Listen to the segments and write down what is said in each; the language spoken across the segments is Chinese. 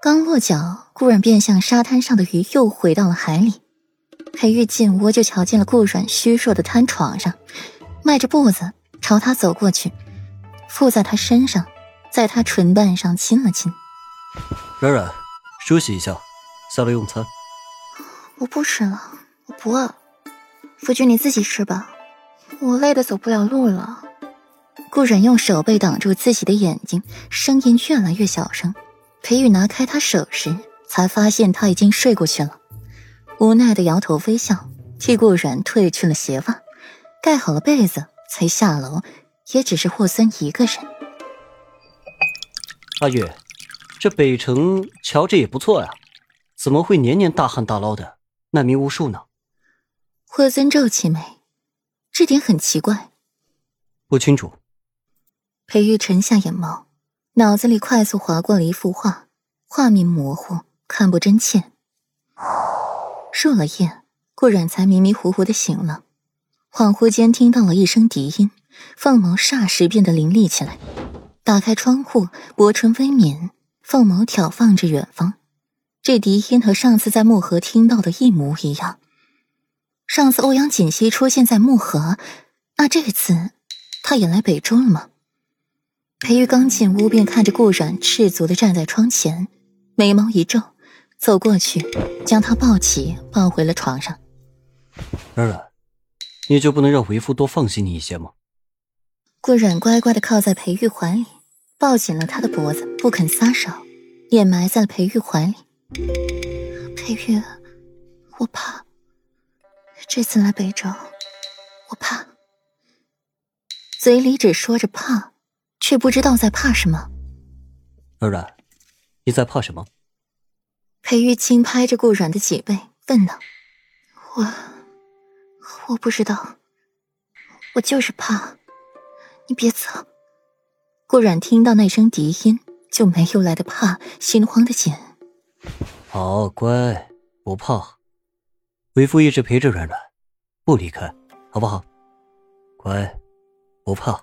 刚落脚，顾然便像沙滩上的鱼，又回到了海里。裴玉进窝就瞧见了顾阮虚弱的瘫床上，迈着步子朝他走过去，附在他身上，在他唇瓣上亲了亲。软软，梳洗一下，下来用餐。我不吃了，我不饿。夫君你自己吃吧，我累得走不了路了。顾然用手背挡住自己的眼睛，声音越来越小声。裴玉拿开他手时，才发现他已经睡过去了，无奈的摇头微笑，替顾然褪去了鞋袜，盖好了被子，才下楼。也只是霍森一个人。阿月，这北城瞧着也不错呀，怎么会年年大旱大涝的，难民无数呢？霍森皱起眉，这点很奇怪。不清楚。裴玉沉下眼眸，脑子里快速划过了一幅画，画面模糊，看不真切。入了夜，顾染才迷迷糊糊的醒了，恍惚间听到了一声笛音，凤眸霎时变得凌厉起来。打开窗户，薄唇微抿，凤眸挑望着远方。这笛音和上次在木河听到的一模一样。上次欧阳锦溪出现在木河，那这次他也来北周了吗？裴玉刚进屋，便看着顾软赤足的站在窗前，眉毛一皱，走过去将他抱起，抱回了床上。软软，你就不能让为夫多放心你一些吗？顾软乖乖的靠在裴玉怀里，抱紧了他的脖子，不肯撒手，也埋在了裴玉怀里。裴玉，我怕，这次来北周，我怕，嘴里只说着怕。却不知道在怕什么。软软，你在怕什么？裴玉清拍着顾软的脊背，问道：“我，我不知道，我就是怕。你别走。”顾软听到那声笛音，就没有来的怕，心慌的紧。好，乖，不怕。为夫一直陪着软软，不离开，好不好？乖，不怕。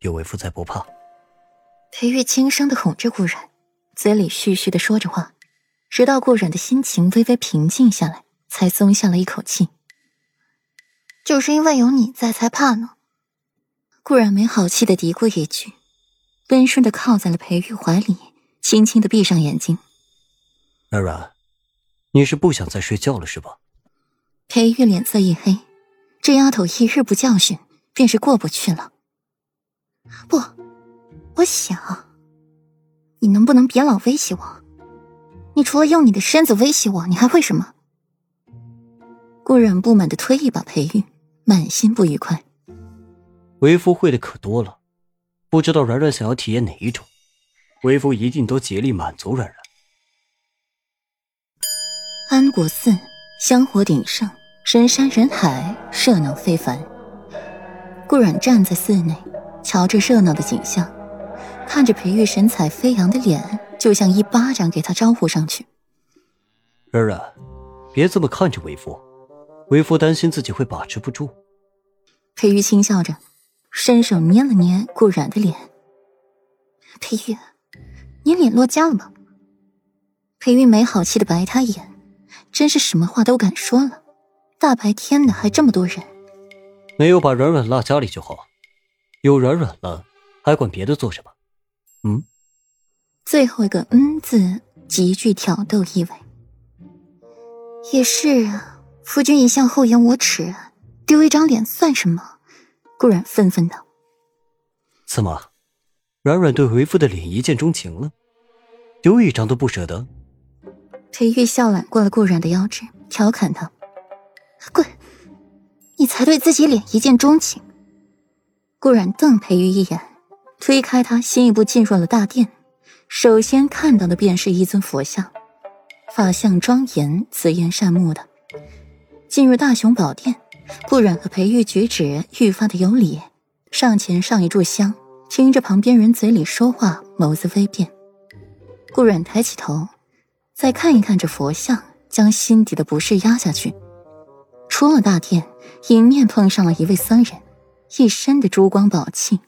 有为夫在，不怕。裴玉轻声的哄着顾然，嘴里絮絮的说着话，直到顾然的心情微微平静下来，才松下了一口气。就是因为有你在，才怕呢。顾然没好气的嘀咕一句，温顺的靠在了裴玉怀里，轻轻的闭上眼睛。软软，你是不想再睡觉了是吧？裴玉脸色一黑，这丫头一日不教训，便是过不去了。不，我想，你能不能别老威胁我？你除了用你的身子威胁我，你还会什么？顾然不满的推一把裴玉，满心不愉快。为夫会的可多了，不知道软软想要体验哪一种，为夫一定都竭力满足软软。安国寺香火鼎盛，人山人海，热闹非凡。顾软站在寺内。瞧着热闹的景象，看着裴玉神采飞扬的脸，就像一巴掌给他招呼上去。软软，别这么看着为夫，为夫担心自己会把持不住。裴玉轻笑着，伸手捏了捏顾然的脸。裴玉，你脸落家了吗？裴玉没好气的白他一眼，真是什么话都敢说了，大白天的还这么多人，没有把软软落家里就好。有软软了，还管别的做什么？嗯，最后一个“嗯”字极具挑逗意味。也是啊，夫君一向厚颜无耻，丢一张脸算什么？顾然愤愤道：“怎么，软软对为夫的脸一见钟情了，丢一张都不舍得？”裴玉笑揽过了顾然的腰肢，调侃道：“滚！你才对自己脸一见钟情。”顾然瞪裴玉一眼，推开他，先一步进入了大殿。首先看到的便是一尊佛像，法相庄严，慈颜善目的。进入大雄宝殿，顾然和裴玉举止愈发的有礼，上前上一炷香，听着旁边人嘴里说话，眸子微变。顾然抬起头，再看一看这佛像，将心底的不适压下去。出了大殿，迎面碰上了一位僧人。一身的珠光宝气。